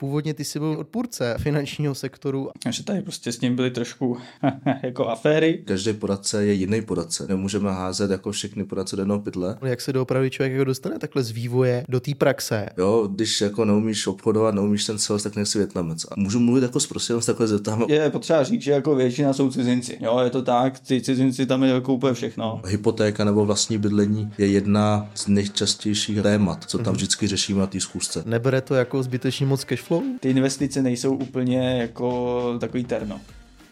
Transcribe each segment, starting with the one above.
Původně ty jsi byl odpůrce finančního sektoru. A že tady prostě s ním byly trošku jako aféry. Každý poradce je jiný poradce. Nemůžeme házet jako všechny poradce do jednoho pytle. Jak se doopravdy člověk jako dostane takhle z vývoje do té praxe? Jo, když jako neumíš obchodovat, neumíš ten sales, tak nejsi větnamec. A můžu mluvit jako s takhle zeptám. Je potřeba říct, že jako většina jsou cizinci. Jo, je to tak, ty cizinci tam je jako úplně všechno. Hypotéka nebo vlastní bydlení je jedna z nejčastějších témat, co tam mm-hmm. vždycky řešíme na té schůzce. Nebere to jako zbytečně moc cash flow? Ty investice nejsou úplně jako takový terno.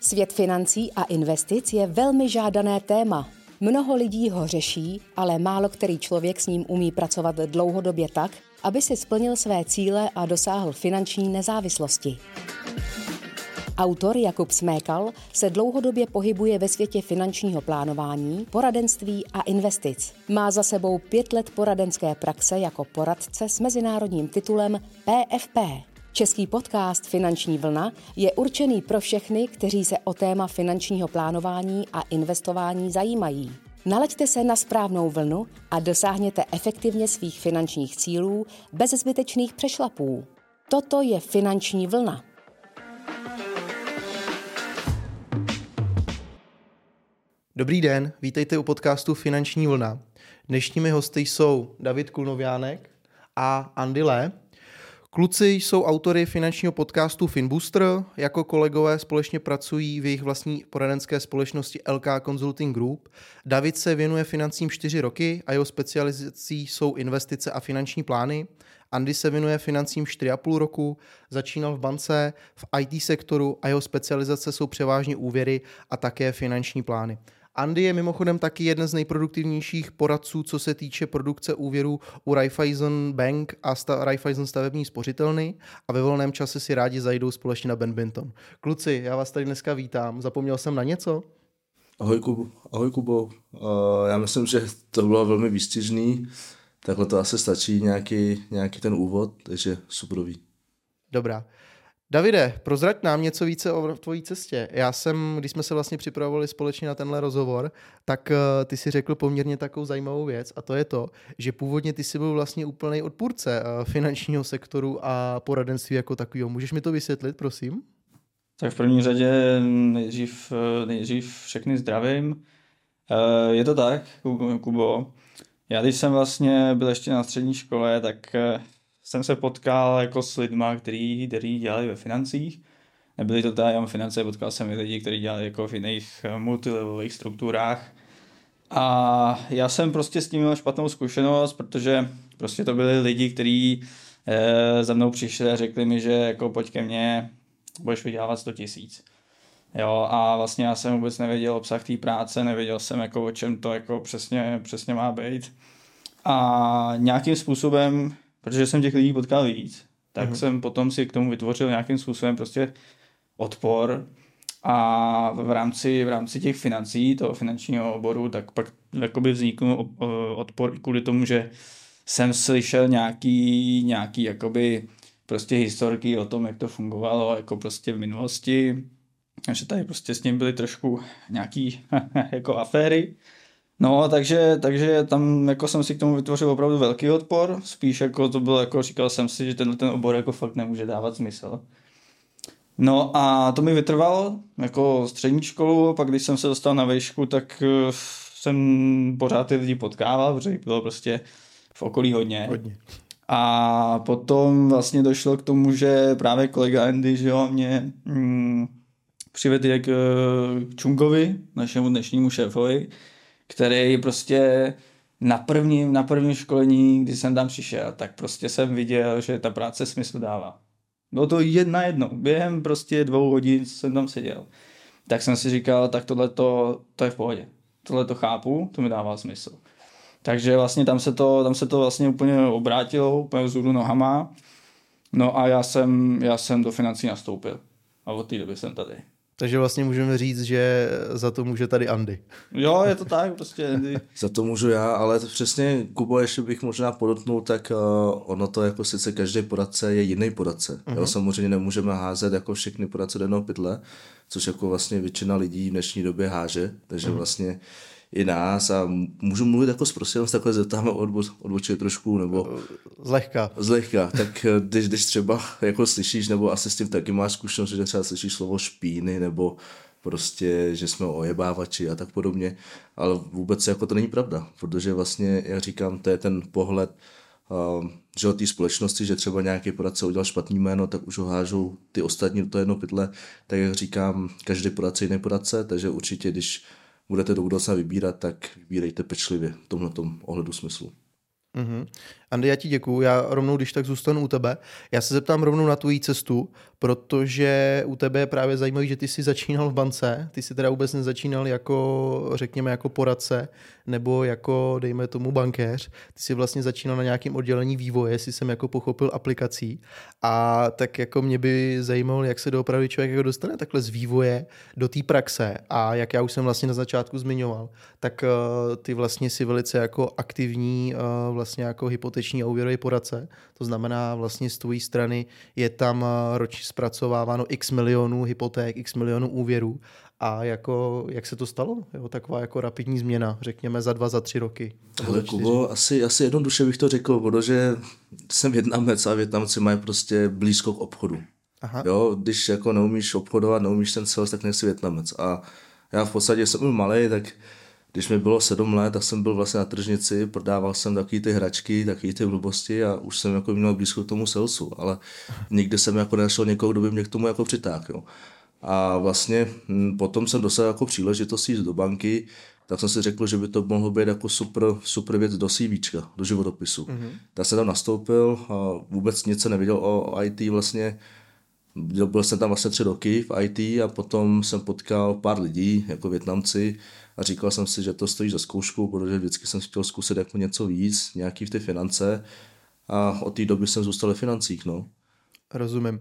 Svět financí a investic je velmi žádané téma. Mnoho lidí ho řeší, ale málo který člověk s ním umí pracovat dlouhodobě tak, aby si splnil své cíle a dosáhl finanční nezávislosti. Autor Jakub Smékal se dlouhodobě pohybuje ve světě finančního plánování, poradenství a investic. Má za sebou pět let poradenské praxe jako poradce s mezinárodním titulem PFP. Český podcast Finanční vlna je určený pro všechny, kteří se o téma finančního plánování a investování zajímají. Nalaďte se na správnou vlnu a dosáhněte efektivně svých finančních cílů bez zbytečných přešlapů. Toto je Finanční vlna. Dobrý den, vítejte u podcastu Finanční vlna. Dnešními hosty jsou David Kulnoviánek a Andy Le. Kluci jsou autory finančního podcastu Finbooster. Jako kolegové společně pracují v jejich vlastní poradenské společnosti LK Consulting Group. David se věnuje financím 4 roky a jeho specializací jsou investice a finanční plány. Andy se věnuje financím 4,5 roku, začínal v bance, v IT sektoru a jeho specializace jsou převážně úvěry a také finanční plány. Andy je mimochodem taky jeden z nejproduktivnějších poradců, co se týče produkce úvěrů u Raiffeisen Bank a sta- Raiffeisen stavební spořitelny a ve volném čase si rádi zajdou společně na badminton. Kluci, já vás tady dneska vítám. Zapomněl jsem na něco? Ahoj, Kubo. Ahoj Kubo. Uh, já myslím, že to bylo velmi výstižný. Takhle to asi stačí nějaký, nějaký ten úvod, takže superový. Dobrá. Davide, prozrať nám něco více o tvojí cestě. Já jsem, když jsme se vlastně připravovali společně na tenhle rozhovor, tak uh, ty si řekl poměrně takovou zajímavou věc a to je to, že původně ty jsi byl vlastně úplný odpůrce uh, finančního sektoru a poradenství jako takového. Můžeš mi to vysvětlit, prosím? Tak v první řadě nejdřív, eh, nejdřív všechny zdravím. Je to tak, Kubo. Já když jsem vlastně byl ještě na střední škole, tak jsem se potkal jako s lidma, který, který dělali ve financích. Nebyly to tady jenom finance, potkal jsem i lidi, kteří dělali jako v jiných eh, multilevelových strukturách. A já jsem prostě s tím měl špatnou zkušenost, protože prostě to byli lidi, kteří e, za mnou přišli a řekli mi, že jako pojď ke mně, budeš vydělávat 100 tisíc. Jo, a vlastně já jsem vůbec nevěděl obsah té práce, nevěděl jsem jako o čem to jako přesně, přesně má být. A nějakým způsobem protože jsem těch lidí potkal víc, tak mm-hmm. jsem potom si k tomu vytvořil nějakým způsobem prostě odpor a v rámci, v rámci těch financí, toho finančního oboru, tak pak jakoby vznikl odpor kvůli tomu, že jsem slyšel nějaký, nějaký jakoby prostě historky o tom, jak to fungovalo jako prostě v minulosti, a že tady prostě s ním byly trošku nějaký jako aféry No, takže, takže tam jako jsem si k tomu vytvořil opravdu velký odpor, spíš jako to bylo jako, říkal jsem si, že tenhle ten obor jako fakt nemůže dávat smysl. No a to mi vytrvalo jako střední školu, pak když jsem se dostal na výšku, tak eh, jsem pořád ty lidi potkával, protože bylo prostě v okolí hodně. Hodně. A potom vlastně došlo k tomu, že právě kolega Andy, že jo, mě mm, přivedl k Čungovi, našemu dnešnímu šéfovi, který prostě na prvním, na prvním školení, kdy jsem tam přišel, tak prostě jsem viděl, že ta práce smysl dává. Bylo to jedna jedno, během prostě dvou hodin jsem tam seděl. Tak jsem si říkal, tak tohle to, to je v pohodě. Tohle to chápu, to mi dává smysl. Takže vlastně tam se to, tam se to vlastně úplně obrátilo, úplně vzhůru nohama. No a já jsem, já jsem do financí nastoupil. A od té doby jsem tady. Takže vlastně můžeme říct, že za to může tady Andy. Jo, je to tak, prostě Andy. za to můžu já, ale to přesně, Kubo, ještě bych možná podotknul, tak uh, ono to jako sice každý poradce je jiný poradce. Uh-huh. Jo, mhm. samozřejmě nemůžeme házet jako všechny poradce do jednoho pytle, což jako vlastně většina lidí v dnešní době háže, takže uh-huh. vlastně i nás a můžu mluvit jako zprostě, se takhle zeptáme odbo, odbočit trošku, nebo... Zlehka. Zlehka, tak eh, když, když třeba jako slyšíš, nebo asi s tím taky máš zkušenost, že třeba slyšíš slovo špíny, nebo prostě, že jsme ojebávači a tak podobně, ale vůbec jako to není pravda, protože vlastně, jak říkám, to je ten pohled uh, že té společnosti, že třeba nějaký poradce udělal špatný jméno, tak už ho hážou ty ostatní do toho jedno pytle, tak jak říkám, každý poradce je jiný poradce, takže určitě, když budete do budoucna vybírat, tak vybírejte pečlivě v tomhle ohledu smyslu. Mm-hmm. Andy, já ti děkuju. Já rovnou, když tak zůstanu u tebe. Já se zeptám rovnou na tvoji cestu, protože u tebe je právě zajímavé, že ty jsi začínal v bance, ty jsi teda vůbec nezačínal jako, řekněme, jako poradce, nebo jako, dejme tomu, bankéř. Ty jsi vlastně začínal na nějakém oddělení vývoje, jestli jsem jako pochopil aplikací. A tak jako mě by zajímalo, jak se doopravdy člověk jako dostane takhle z vývoje do té praxe. A jak já už jsem vlastně na začátku zmiňoval, tak uh, ty vlastně si velice jako aktivní uh, vlastně jako hypoteční a úvěrový poradce. To znamená vlastně z tvojí strany je tam uh, ročně zpracováváno x milionů hypoték, x milionů úvěrů a jako, jak se to stalo? Jo, taková jako rapidní změna, řekněme za dva, za tři roky. Hele, Kubo, asi, asi jednoduše bych to řekl, protože jsem Větnamec a Větnamci mají prostě blízko k obchodu. Aha. Jo, když jako neumíš obchodovat, neumíš ten sales, tak nejsi Větnamec. A já v podstatě jsem byl malý, tak když mi bylo sedm let, tak jsem byl vlastně na tržnici, prodával jsem takový ty hračky, takový ty blbosti a už jsem jako měl blízko k tomu salesu, ale nikdy jsem jako nenašel někoho, kdo by mě k tomu jako přitáhl. A vlastně hm, potom jsem dostal jako příležitost jít do banky, tak jsem si řekl, že by to mohlo být jako super, super věc do CV, do životopisu. Mm-hmm. Tak jsem tam nastoupil a vůbec nic se nevěděl o IT vlastně. Byl jsem tam vlastně tři roky v IT a potom jsem potkal pár lidí, jako Větnamci, a říkal jsem si, že to stojí za zkoušku, protože vždycky jsem chtěl zkusit jako něco víc, nějaký v ty finance a od té doby jsem zůstal v financích. No. Rozumím.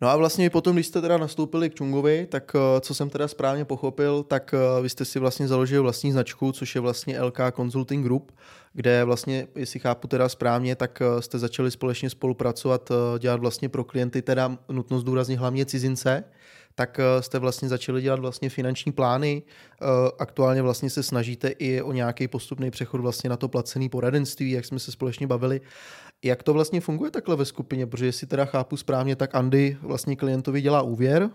No a vlastně potom, když jste teda nastoupili k Čungovi, tak eh, co jsem teda správně pochopil, tak eh, vy jste si vlastně založili vlastní značku, což je vlastně LK Consulting Group, kde vlastně, jestli chápu teda správně, tak eh, jste začali společně spolupracovat, dělat vlastně pro klienty, teda nutno zdůraznit hlavně cizince, tak jste vlastně začali dělat vlastně finanční plány. Aktuálně vlastně se snažíte i o nějaký postupný přechod vlastně na to placený poradenství, jak jsme se společně bavili. Jak to vlastně funguje takhle ve skupině? Protože jestli teda chápu správně, tak Andy vlastně klientovi dělá úvěr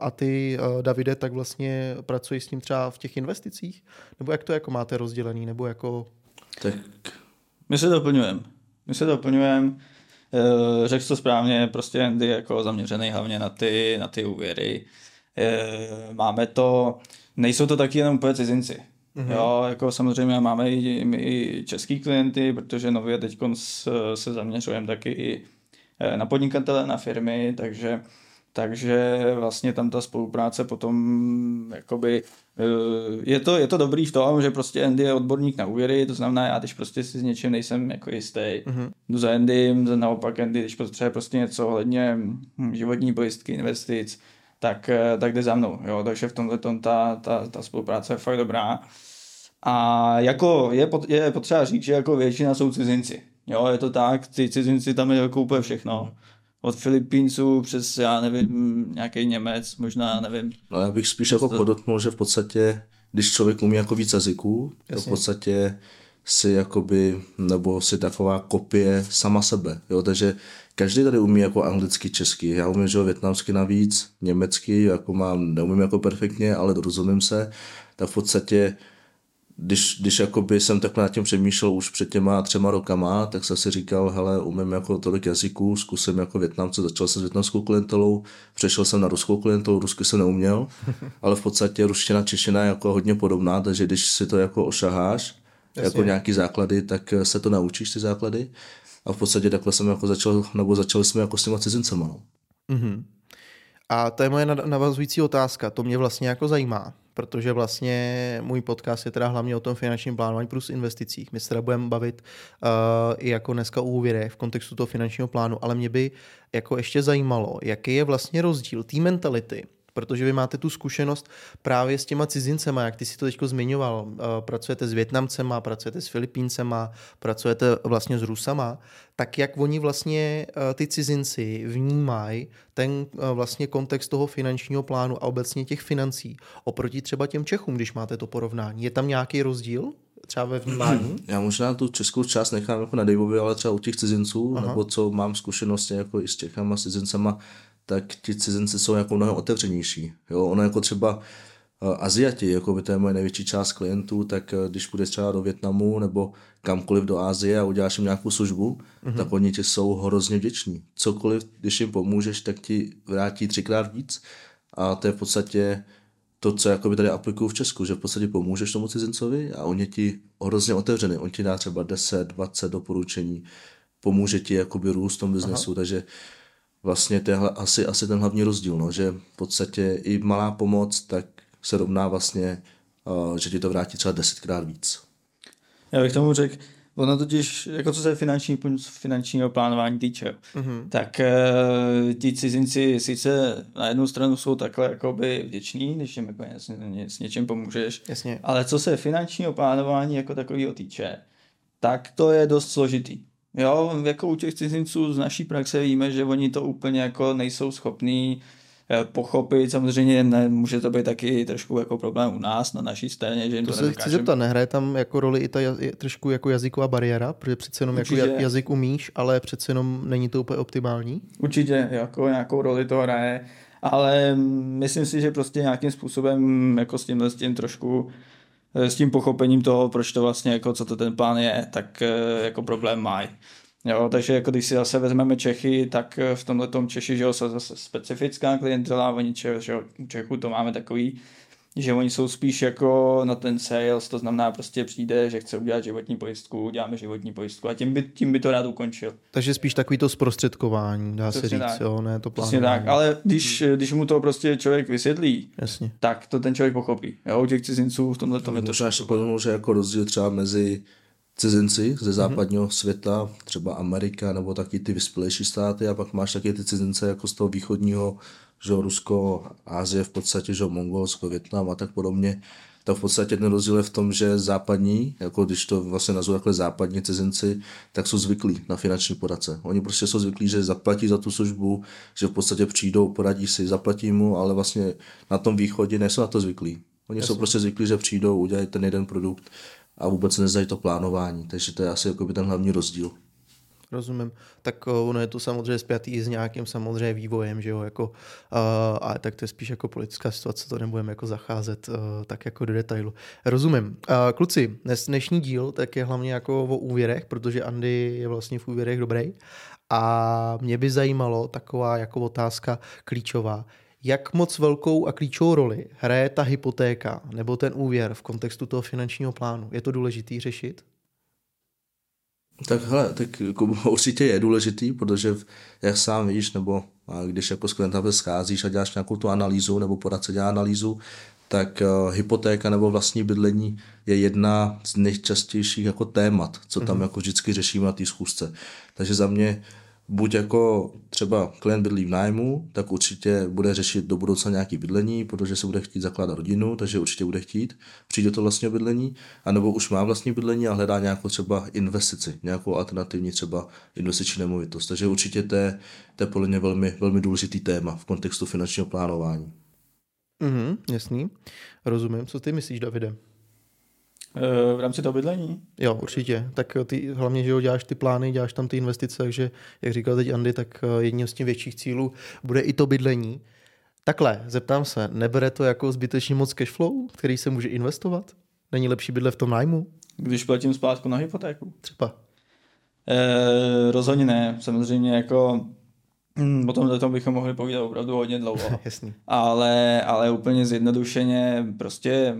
a ty, Davide, tak vlastně pracuješ s ním třeba v těch investicích? Nebo jak to jako máte rozdělený? Nebo jako... Tak my se doplňujeme. My se doplňujeme. Eh, řekl to správně, prostě Andy jako zaměřený hlavně na ty, na ty úvěry. Eh, máme to, nejsou to taky jenom úplně cizinci. Mm-hmm. Jo, jako samozřejmě máme i, i český klienty, protože nově teď se zaměřujeme taky i eh, na podnikatele, na firmy, takže takže vlastně tam ta spolupráce potom jakoby, je to, je to dobrý v tom, že prostě Andy je odborník na úvěry, to znamená, já když prostě si s něčím nejsem jako jistý, mm-hmm. jdu za Andy, naopak Andy, když potřebuje prostě něco ohledně hm, životní pojistky, investic, tak, eh, tak jde za mnou. Jo? Takže v tomhle tom ta, ta, ta spolupráce je fakt dobrá. A jako je, pot, je potřeba říct, že jako většina jsou cizinci. Jo, je to tak, ty cizinci tam je jako úplně všechno. Od Filipínců přes, já nevím, nějaký Němec, možná, nevím. No já bych spíš jako podotknul, že v podstatě, když člověk umí jako víc jazyků, to v podstatě si jakoby, nebo si taková kopie sama sebe, jo, takže každý tady umí jako anglicky, česky, já umím, že větnamsky navíc, německy, jako mám, neumím jako perfektně, ale rozumím se, tak v podstatě když, když jakoby jsem takhle nad tím přemýšlel už před těma třema rokama, tak jsem si říkal, hele, umím jako tolik jazyků, zkusím jako Větnamce, začal jsem s větnamskou klientelou, přešel jsem na ruskou klientelu, rusky jsem neuměl, ale v podstatě ruština, čeština je jako hodně podobná, takže když si to jako ošaháš, Jasně. jako nějaký základy, tak se to naučíš ty základy a v podstatě takhle jsem jako začal, nebo začali jsme jako s těma cizincema. No. Mm-hmm. A to je moje navazující otázka, to mě vlastně jako zajímá protože vlastně můj podcast je teda hlavně o tom finančním plánování plus investicích. My se teda budeme bavit uh, i jako dneska o úvěrech v kontextu toho finančního plánu, ale mě by jako ještě zajímalo, jaký je vlastně rozdíl té mentality protože vy máte tu zkušenost právě s těma cizincema, jak ty si to teď zmiňoval. Eh, pracujete s Větnamcema, pracujete s Filipíncema, pracujete vlastně s Rusama, tak jak oni vlastně eh, ty cizinci vnímají ten eh, vlastně kontext toho finančního plánu a obecně těch financí oproti třeba těm Čechům, když máte to porovnání. Je tam nějaký rozdíl? třeba ve vnímání? Já možná tu českou část nechám jako na Daveovi, ale třeba u těch cizinců, Aha. nebo co mám zkušenosti jako i s Čechama, s cizincema, tak ti cizinci jsou jako mnohem otevřenější. Jo? Ono jako třeba uh, Aziati, jako by to je moje největší část klientů, tak uh, když půjdeš třeba do Větnamu nebo kamkoliv do Ázie a uděláš jim nějakou službu, uh-huh. tak oni ti jsou hrozně vděční. Cokoliv, když jim pomůžeš, tak ti vrátí třikrát víc a to je v podstatě to, co jakoby tady aplikuju v Česku, že v podstatě pomůžeš tomu cizincovi a on je ti hrozně otevřený. On ti dá třeba 10, 20 doporučení, pomůže ti jakoby růst v tom biznesu, Aha. takže vlastně to je asi, asi ten hlavní rozdíl, no, že v podstatě i malá pomoc tak se rovná vlastně, uh, že ti to vrátí třeba desetkrát víc. Já bych tomu řekl, Ono totiž, jako co se finanční, finančního plánování týče, mm-hmm. tak uh, ti cizinci sice na jednu stranu jsou takhle jakoby vděční, když jim jako s, s něčím pomůžeš, Jasně. ale co se finančního plánování jako takového týče, tak to je dost složitý. Jo, jako u těch cizinců z naší praxe víme, že oni to úplně jako nejsou schopní Eh, pochopit. Samozřejmě ne, může to být taky trošku jako problém u nás, na naší straně, že jim to, to se chci zeptat, nehraje tam jako roli i ta jaz, trošku jako jazyková bariéra, protože přece jenom jako Určitě. jako jazyk umíš, ale přece jenom není to úplně optimální? Určitě, jako nějakou roli to hraje, ale myslím si, že prostě nějakým způsobem jako s tímhle s tím trošku s tím pochopením toho, proč to vlastně, jako co to ten plán je, tak eh, jako problém mají. Jo, takže jako když si zase vezmeme Čechy, tak eh, v tomhle tom Češi, že jo, jsou zase specifická klientela, oni že jo, Čechu to máme takový, že oni jsou spíš jako na ten sales, to znamená prostě přijde, že chce udělat životní pojistku, uděláme životní pojistku a tím by, tím by to rád ukončil. Takže spíš takový to zprostředkování, dá Přesně se říct, tak. jo, ne to plánování. tak, ale když, hmm. když mu to prostě člověk vysvětlí, Jasně. tak to ten člověk pochopí. Jo, u těch cizinců v tomhle tom je to. Možná ještě že jako rozdíl třeba mezi cizinci ze mhm. západního mm-hmm. světa, třeba Amerika nebo taky ty vyspělejší státy a pak máš taky ty cizince jako z toho východního, že Rusko, Ázie v podstatě, že Mongolsko, Větnam a tak podobně, tak v podstatě ten rozdíl je v tom, že západní, jako když to vlastně nazvu takhle západní cizinci, tak jsou zvyklí na finanční poradce. Oni prostě jsou zvyklí, že zaplatí za tu službu, že v podstatě přijdou, poradí si, zaplatí mu, ale vlastně na tom východě nejsou na to zvyklí. Oni Jasně. jsou prostě zvyklí, že přijdou, udělají ten jeden produkt a vůbec nezdají to plánování. Takže to je asi jako by ten hlavní rozdíl. Rozumím. Tak uh, ono je to samozřejmě zpětý s nějakým samozřejmě vývojem, že jo, jako, uh, a tak to je spíš jako politická situace, to nebudeme jako zacházet uh, tak jako do detailu. Rozumím. Uh, kluci, dnes, dnešní díl tak je hlavně jako o úvěrech, protože Andy je vlastně v úvěrech dobrý a mě by zajímalo taková jako otázka klíčová jak moc velkou a klíčovou roli hraje ta hypotéka nebo ten úvěr v kontextu toho finančního plánu? Je to důležitý řešit? Tak hele, tak jako určitě je důležitý, protože jak sám víš, nebo když jako s klientem scházíš a děláš nějakou tu analýzu, nebo poradce dělá analýzu, tak uh, hypotéka nebo vlastní bydlení je jedna z nejčastějších jako témat, co tam mm-hmm. jako vždycky řešíme na té schůzce. Takže za mě buď jako třeba klient bydlí v nájmu, tak určitě bude řešit do budoucna nějaký bydlení, protože se bude chtít zakládat rodinu, takže určitě bude chtít přijít do toho vlastního bydlení, anebo už má vlastní bydlení a hledá nějakou třeba investici, nějakou alternativní třeba investiční nemovitost. Takže určitě to je, to je podle mě velmi, velmi důležitý téma v kontextu finančního plánování. Mhm, jasný. Rozumím. Co ty myslíš, Davide? V rámci toho bydlení? Jo, určitě. Tak ty hlavně, že jo, děláš ty plány, děláš tam ty investice, takže, jak říkal teď Andy, tak eh, jedním z těch větších cílů bude i to bydlení. Takhle, zeptám se, nebere to jako zbytečně moc cashflow, který se může investovat? Není lepší bydle v tom nájmu? Když platím splátku na hypotéku? Třeba. E, rozhodně ne. Samozřejmě jako Hmm, o tom, bychom mohli povídat opravdu hodně dlouho. Jasný. Ale, ale úplně zjednodušeně prostě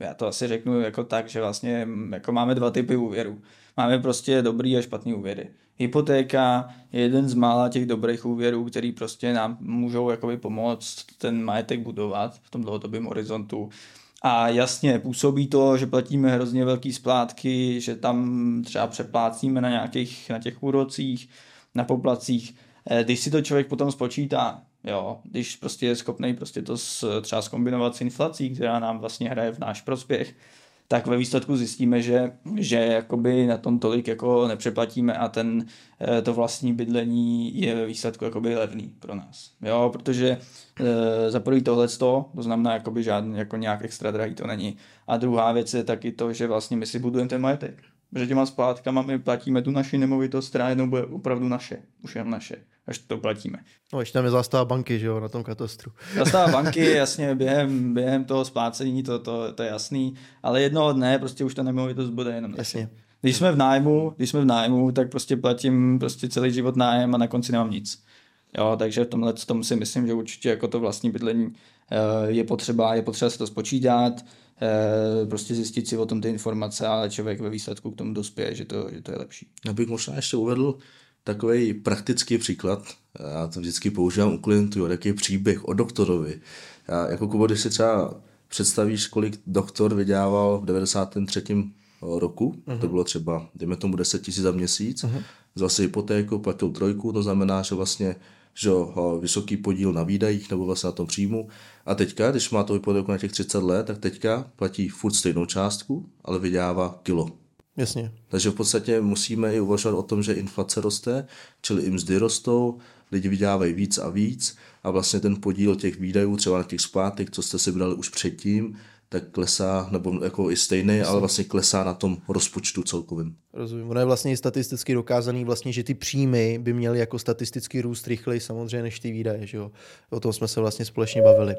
já to asi řeknu jako tak, že vlastně jako máme dva typy úvěrů. Máme prostě dobrý a špatný úvěry. Hypotéka je jeden z mála těch dobrých úvěrů, který prostě nám můžou jakoby pomoct ten majetek budovat v tom dlouhodobém horizontu. A jasně, působí to, že platíme hrozně velký splátky, že tam třeba přeplácíme na nějakých, na těch úrocích, na poplacích, když si to člověk potom spočítá, jo, když prostě je schopný prostě to s, třeba skombinovat s inflací, která nám vlastně hraje v náš prospěch, tak ve výsledku zjistíme, že, že jakoby na tom tolik jako nepřeplatíme a ten, eh, to vlastní bydlení je ve výsledku jakoby levný pro nás. Jo, protože e, za prvý tohle to znamená jakoby žádný, jako nějak extra drahý to není. A druhá věc je taky to, že vlastně my si budujeme ten majetek. Protože těma splátkama my platíme tu naši nemovitost, která jednou bude opravdu naše, už jen naše, až to platíme. No, ještě tam je zastava banky, že jo, na tom katastru. Zastava banky, jasně, během, během toho splácení, to, to, to je jasný, ale jednoho dne prostě už ta nemovitost bude jenom naše. Jasně. Když jsme v nájmu, když jsme v nájmu, tak prostě platím prostě celý život nájem a na konci nemám nic. Jo, takže v tomhle tom si myslím, že určitě jako to vlastní bydlení je potřeba, je potřeba se to spočítat, Eh, prostě zjistit si o tom ty informace, ale člověk ve výsledku k tomu dospěje, že to, že to je lepší. Já bych možná ještě uvedl takový praktický příklad. Já to vždycky používám u klientů, takový příběh o doktorovi. Já, jako Kubo, když si třeba představíš, kolik doktor vydělával v 93. roku, uh-huh. to bylo třeba, dejme tomu 10 000 za měsíc, uh-huh. zase hypotéku, platil trojku, to znamená, že vlastně že vysoký podíl na výdajích nebo vlastně na tom příjmu. A teďka, když má to hypotéku na těch 30 let, tak teďka platí furt stejnou částku, ale vydává kilo. Jasně. Takže v podstatě musíme i uvažovat o tom, že inflace roste, čili i mzdy rostou, lidi vydělávají víc a víc a vlastně ten podíl těch výdajů, třeba na těch zpátek, co jste si brali už předtím, tak klesá, nebo jako i stejný, ale vlastně klesá na tom rozpočtu celkovým. Rozumím. Ono je vlastně statisticky dokázaný, vlastně, že ty příjmy by měly jako statistický růst rychleji samozřejmě než ty výdaje. Že jo? O tom jsme se vlastně společně bavili.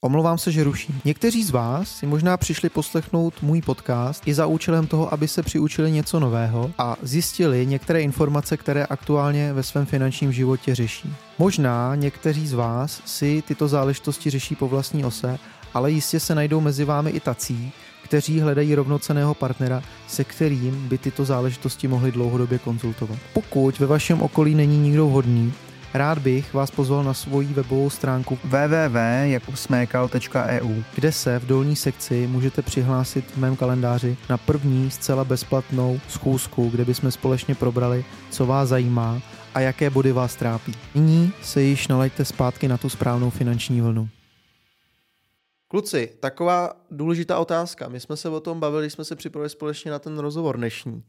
Omlouvám se, že ruším. Někteří z vás si možná přišli poslechnout můj podcast i za účelem toho, aby se přiučili něco nového a zjistili některé informace, které aktuálně ve svém finančním životě řeší. Možná někteří z vás si tyto záležitosti řeší po vlastní ose ale jistě se najdou mezi vámi i tací, kteří hledají rovnoceného partnera, se kterým by tyto záležitosti mohly dlouhodobě konzultovat. Pokud ve vašem okolí není nikdo vhodný, rád bych vás pozval na svoji webovou stránku www.jakubsmekal.eu, kde se v dolní sekci můžete přihlásit v mém kalendáři na první zcela bezplatnou schůzku, kde bychom společně probrali, co vás zajímá a jaké body vás trápí. Nyní se již nalaďte zpátky na tu správnou finanční vlnu. Kluci, taková důležitá otázka. My jsme se o tom bavili, jsme se připravili společně na ten rozhovor dnešní.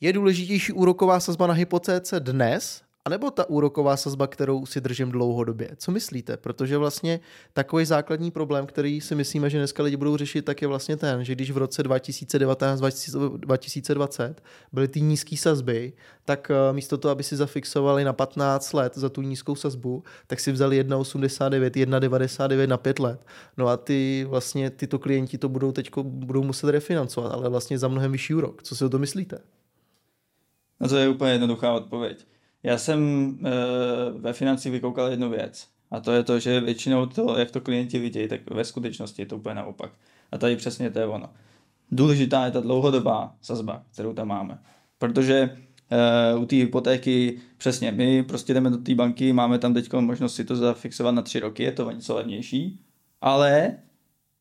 Je důležitější úroková sazba na hypotéce dnes, anebo ta úroková sazba, kterou si držím dlouhodobě? Co myslíte? Protože vlastně takový základní problém, který si myslíme, že dneska lidi budou řešit, tak je vlastně ten, že když v roce 2019-2020 byly ty nízké sazby, tak eh, místo toho, aby si zafixovali na 15 let za tu nízkou sazbu, tak si vzali 1,89, 1,99 na 5 let. No a ty vlastně tyto klienti to budou teď budou muset refinancovat, ale vlastně za mnohem vyšší úrok. Co si o to myslíte? No to je úplně jednoduchá odpověď. Já jsem e, ve financí vykoukal jednu věc. A to je to, že většinou to, jak to klienti vidějí, tak ve skutečnosti je to úplně naopak. A tady přesně to je ono. Důležitá je ta dlouhodobá sazba, kterou tam máme. Protože e, u té hypotéky, přesně, my prostě jdeme do té banky, máme tam teď možnost si to zafixovat na tři roky, je to něco levnější, ale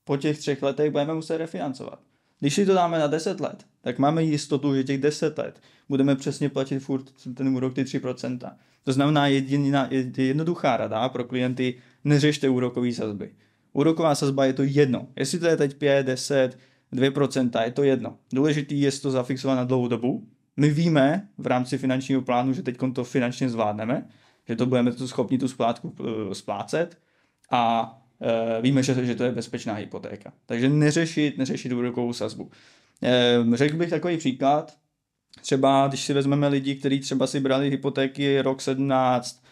po těch třech letech budeme muset refinancovat. Když si to dáme na 10 let, tak máme jistotu, že těch 10 let budeme přesně platit furt ten úrok ty 3%. To znamená jediná, jednoduchá rada pro klienty, neřešte úrokové sazby. Úroková sazba je to jedno. Jestli to je teď 5, 10, 2%, je to jedno. Důležitý je to zafixovat na dlouhou dobu. My víme v rámci finančního plánu, že teď to finančně zvládneme, že to budeme to schopni tu splátku eh, splácet a e, víme, že, že to je bezpečná hypotéka. Takže neřešit, neřešit úrokovou sazbu. E, řekl bych takový příklad, třeba když si vezmeme lidi, kteří třeba si brali hypotéky rok 17,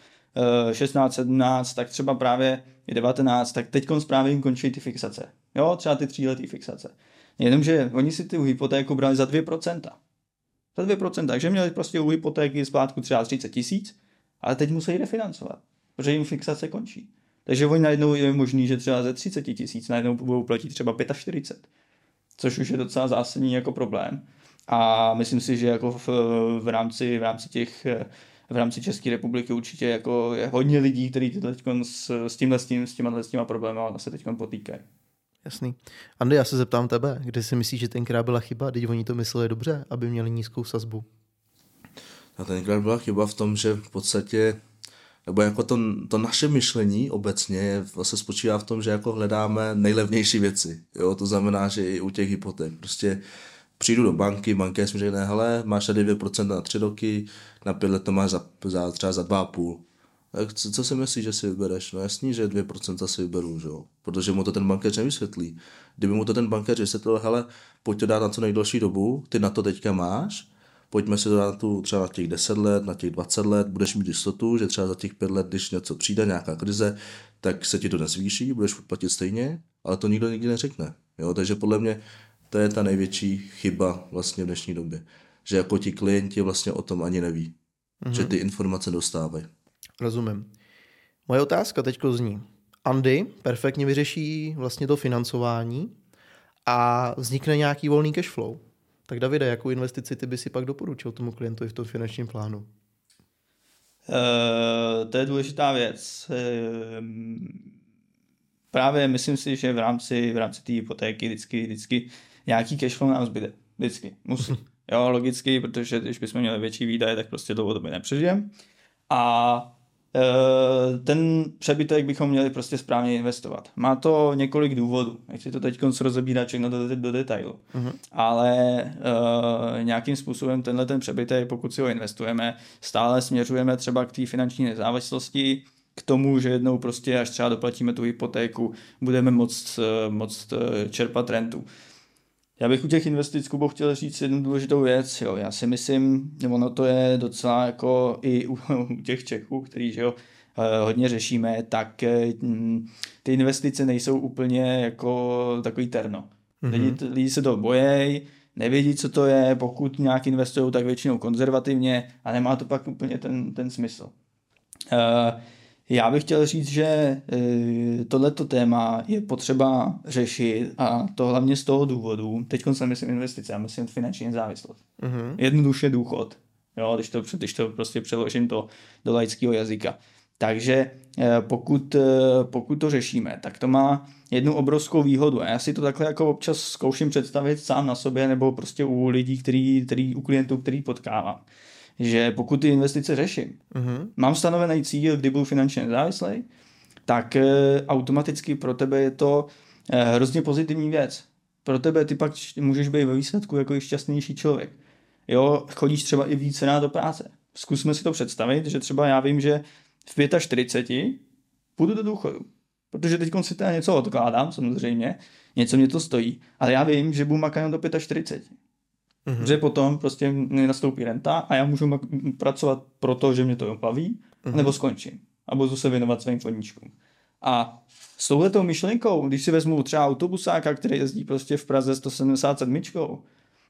16, 17, tak třeba právě i 19, tak teď právě jim končí ty fixace. Jo, třeba ty tříletý fixace. Jenomže oni si tu hypotéku brali za 2%. Za 2%, takže měli prostě u hypotéky splátku třeba 30 tisíc, ale teď musí refinancovat, protože jim fixace končí. Takže oni najednou je možný, že třeba ze 30 tisíc najednou budou platit třeba 45, což už je docela zásadní jako problém. A myslím si, že jako v, v, rámci, v rámci těch v rámci České republiky určitě jako je hodně lidí, kteří teď s, s tímhle s, tím, s těma, s těma problémy se teď potýkají. Jasný. Andy, já se zeptám tebe, kde si myslíš, že tenkrát byla chyba, teď oni to mysleli dobře, aby měli nízkou sazbu? A tenkrát byla chyba v tom, že v podstatě nebo jako to, to naše myšlení obecně vlastně spočívá v tom, že jako hledáme nejlevnější věci. Jo? To znamená, že i u těch hypoték. Prostě přijdu do banky, banka mi řekne, hele, máš tady 2% na 3 roky, na 5 let to máš za, za třeba za 2,5. Tak co, co si myslíš, že si vybereš? No jasný, že 2% si vyberu, že jo? Protože mu to ten bankéř nevysvětlí. Kdyby mu to ten bankéř vysvětlil, hele, pojď to dát na co nejdelší dobu, ty na to teďka máš, pojďme si to dát tu třeba na těch 10 let, na těch 20 let, budeš mít jistotu, že třeba za těch 5 let, když něco přijde, nějaká krize, tak se ti to nezvýší, budeš platit stejně, ale to nikdo nikdy neřekne. Jo? Takže podle mě to je ta největší chyba vlastně v dnešní době. Že jako ti klienti vlastně o tom ani neví. Mm-hmm. Že ty informace dostávají. Rozumím. Moje otázka teď zní. Andy perfektně vyřeší vlastně to financování a vznikne nějaký volný cash flow. Tak Davide, jakou investici ty by si pak doporučil tomu klientovi v tom finančním plánu? Uh, to je důležitá věc. Uh, právě myslím si, že v rámci, v rámci té hypotéky vždycky, vždycky nějaký cashflow nám zbyde. Vždycky. Musí. Jo, logicky, protože když bychom měli větší výdaje, tak prostě dlouhodobě nepřežijeme. A ten přebytek bychom měli prostě správně investovat. Má to několik důvodů. Nechci to teď rozebírat všechno do, do detailu. Uh-huh. Ale e, nějakým způsobem tenhle ten přebytek, pokud si ho investujeme, stále směřujeme třeba k té finanční nezávislosti, k tomu, že jednou prostě, až třeba doplatíme tu hypotéku, budeme moct, e, moct čerpat rentu. Já bych u těch investic, Kubo, chtěl říct jednu důležitou věc. Jo. Já si myslím, že ono to je docela jako i u, u těch Čechů, který že jo, eh, hodně řešíme, tak eh, ty investice nejsou úplně jako takový terno. Mm-hmm. Lidi, lidi se to bojejí, nevědí, co to je, pokud nějak investují, tak většinou konzervativně a nemá to pak úplně ten, ten smysl. Uh, já bych chtěl říct, že e, tohleto téma je potřeba řešit a to hlavně z toho důvodu, teď jsem myslím investice, já myslím finanční nezávislost. Mm-hmm. Jednoduše důchod, jo, když to, když to prostě přeložím to do laického jazyka. Takže e, pokud, e, pokud to řešíme, tak to má jednu obrovskou výhodu. A já si to takhle jako občas zkouším představit sám na sobě nebo prostě u lidí, který, který, u klientů, který potkávám že pokud ty investice řeším, uh-huh. mám stanovený cíl, kdy budu finančně nezávislý, tak e, automaticky pro tebe je to e, hrozně pozitivní věc. Pro tebe ty pak můžeš být ve výsledku jako i šťastnější člověk. Jo, chodíš třeba i více na do práce. Zkusme si to představit, že třeba já vím, že v 45 půjdu do důchodu. Protože teď si teda něco odkládám, samozřejmě, něco mě to stojí, ale já vím, že budu makat do 45. Mm-hmm. Že potom prostě mi nastoupí renta a já můžu pracovat proto, že mě to baví, mm-hmm. nebo skončím a budu se věnovat svým koníčkům. A s touhletou myšlenkou, když si vezmu třeba autobusáka, který jezdí prostě v Praze 177,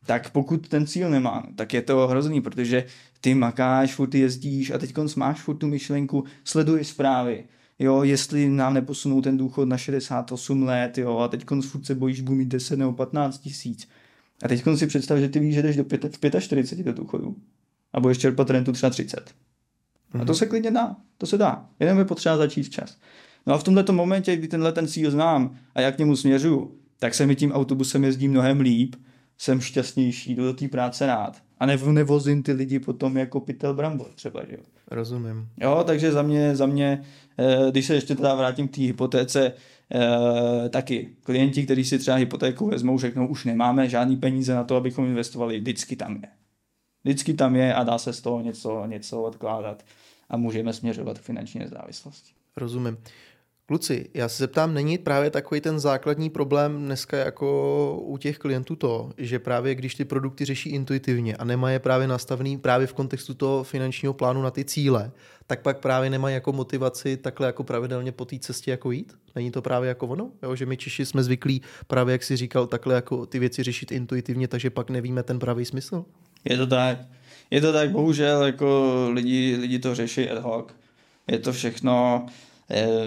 tak pokud ten cíl nemá, tak je to hrozný, protože ty makáš, furt jezdíš a teď máš furt tu myšlenku, sleduješ zprávy, jo, jestli nám neposunou ten důchod na 68 let, jo, a teď furt se bojíš, budu mít 10 nebo 15 tisíc. A teď si představ, že ty víš, že jdeš do 45 do důchodu a budeš čerpat rentu třeba 30. Mm-hmm. A to mhm. se klidně dá, to se dá, jenom je potřeba začít včas. No a v tomto momentě, kdy tenhle ten cíl znám a jak k němu směřuju, tak se mi tím autobusem jezdí mnohem líp, jsem šťastnější, jdu do té práce rád. A nev, nevozím ty lidi potom jako pytel brambor třeba, že jo. Rozumím. Jo, takže za mě, za mě, eh, když se ještě teda vrátím k té hypotéce, e, taky klienti, kteří si třeba hypotéku vezmou, řeknou, už nemáme žádný peníze na to, abychom investovali, vždycky tam je. Vždycky tam je a dá se z toho něco, něco odkládat a můžeme směřovat k finanční nezávislosti. Rozumím. Kluci, já se zeptám, není právě takový ten základní problém dneska jako u těch klientů to, že právě když ty produkty řeší intuitivně a nemají je právě nastavený právě v kontextu toho finančního plánu na ty cíle, tak pak právě nemají jako motivaci takhle jako pravidelně po té cestě jako jít? Není to právě jako ono? Jo, že my Češi jsme zvyklí právě, jak si říkal, takhle jako ty věci řešit intuitivně, takže pak nevíme ten pravý smysl? Je to tak. Je to tak, bohužel, jako lidi, lidi to řeší ad hoc. Je to všechno,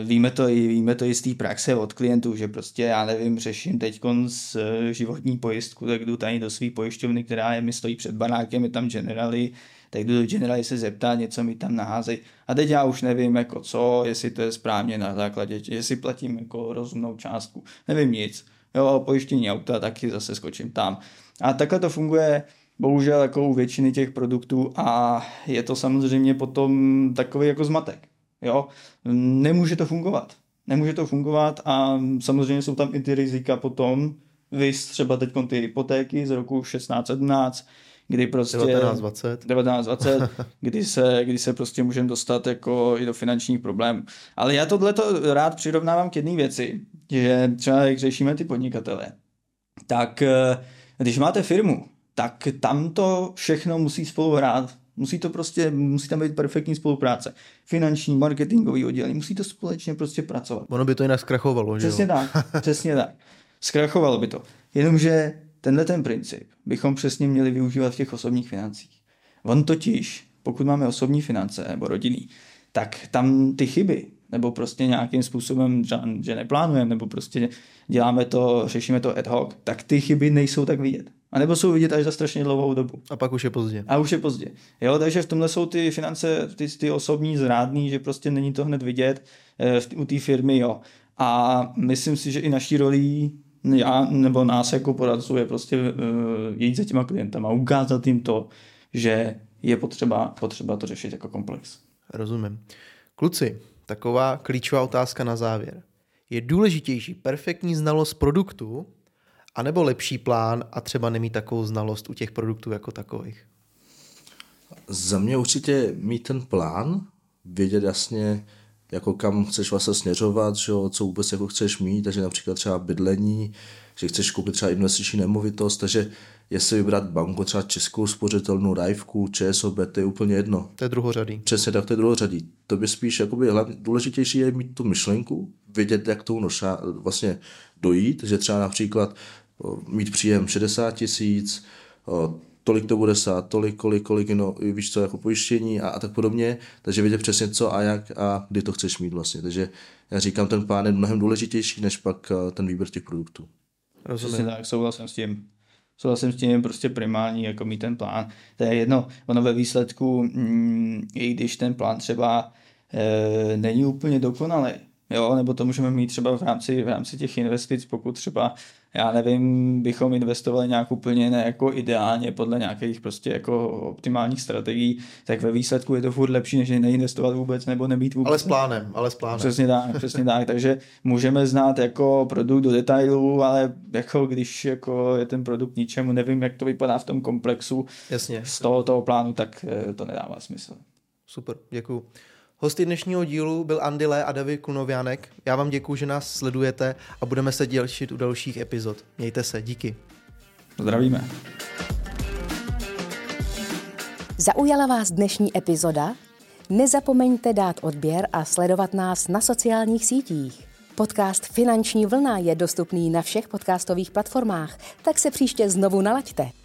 víme to, i, víme to i z té praxe od klientů, že prostě já nevím, řeším teď z eh, životní pojistku, tak jdu tady do své pojišťovny, která je, mi stojí před banákem, je tam generali, tak jdu do generali se zeptat, něco mi tam naházej. A teď já už nevím, jako co, jestli to je správně na základě, jestli platím jako rozumnou částku. Nevím nic. Jo, pojištění auta, taky zase skočím tam. A takhle to funguje bohužel jako u většiny těch produktů a je to samozřejmě potom takový jako zmatek. Jo? Nemůže to fungovat. Nemůže to fungovat a samozřejmě jsou tam i ty rizika potom, vy třeba teď ty hypotéky z roku 16-17, kdy prostě... 1920. 1920, kdy se, kdy se prostě můžeme dostat jako i do finančních problémů. Ale já tohle rád přirovnávám k jedné věci, že třeba jak řešíme ty podnikatele, tak eh, když máte firmu, tak tam to všechno musí spolu hrát. Musí to prostě, musí tam být perfektní spolupráce. Finanční, marketingový oddělení, musí to společně prostě pracovat. Ono by to jinak zkrachovalo, že Přesně tak, přesně tak. Zkrachovalo by to. Jenomže tenhle ten princip bychom přesně měli využívat v těch osobních financích. On totiž, pokud máme osobní finance nebo rodinný, tak tam ty chyby, nebo prostě nějakým způsobem, že neplánujeme, nebo prostě děláme to, řešíme to ad hoc, tak ty chyby nejsou tak vidět. A nebo jsou vidět až za strašně dlouhou dobu. A pak už je pozdě. A už je pozdě. Jo, takže v tomhle jsou ty finance, ty, ty osobní zrádný, že prostě není to hned vidět e, u té firmy, jo. A myslím si, že i naší rolí já nebo nás jako poradců je prostě uh, jít za těma klientama, ukázat jim to, že je potřeba, potřeba to řešit jako komplex. Rozumím. Kluci, taková klíčová otázka na závěr. Je důležitější perfektní znalost produktu, anebo lepší plán a třeba nemít takovou znalost u těch produktů jako takových? Za mě určitě mít ten plán, vědět jasně, jako kam chceš vlastně směřovat, že jo, co vůbec jako chceš mít, takže například třeba bydlení, že chceš koupit třeba investiční nemovitost, takže jestli vybrat banku, třeba českou spořitelnou Rajvku, ČSOB, to je úplně jedno. To je druhořadý. Přesně tak, to je druhořadí. To by spíš jakoby, hlavně důležitější je mít tu myšlenku, vědět, jak tomu noša, vlastně dojít, že třeba například mít příjem 60 tisíc, tolik to bude stát, tolik, kolik, kolik, no, víš co, jako pojištění a, a tak podobně, takže vědět přesně co a jak a kdy to chceš mít vlastně. Takže já říkám, ten plán je mnohem důležitější, než pak eh, ten výběr těch produktů. Rozumím. Přesně tak, souhlasím s tím. Souhlasím s tím, prostě primární, jako mít ten plán. To je jedno, ono ve výsledku, mm, i když ten plán třeba e, není úplně dokonalý, jo, nebo to můžeme mít třeba v rámci, v rámci těch investic, pokud třeba já nevím, bychom investovali nějak úplně ne jako ideálně podle nějakých prostě jako optimálních strategií, tak ve výsledku je to furt lepší, než neinvestovat vůbec nebo nebýt vůbec. Ale s plánem, ale s plánem. Přesně tak, přesně tak, takže můžeme znát jako produkt do detailů, ale jako když jako je ten produkt ničemu, nevím, jak to vypadá v tom komplexu Jasně. z toho, toho plánu, tak eh, to nedává smysl. Super, děkuji. Hosty dnešního dílu byl Andy Le a David Kunovianek. Já vám děkuji, že nás sledujete a budeme se dělšit u dalších epizod. Mějte se, díky. Zdravíme. Zaujala vás dnešní epizoda? Nezapomeňte dát odběr a sledovat nás na sociálních sítích. Podcast Finanční vlna je dostupný na všech podcastových platformách, tak se příště znovu nalaďte.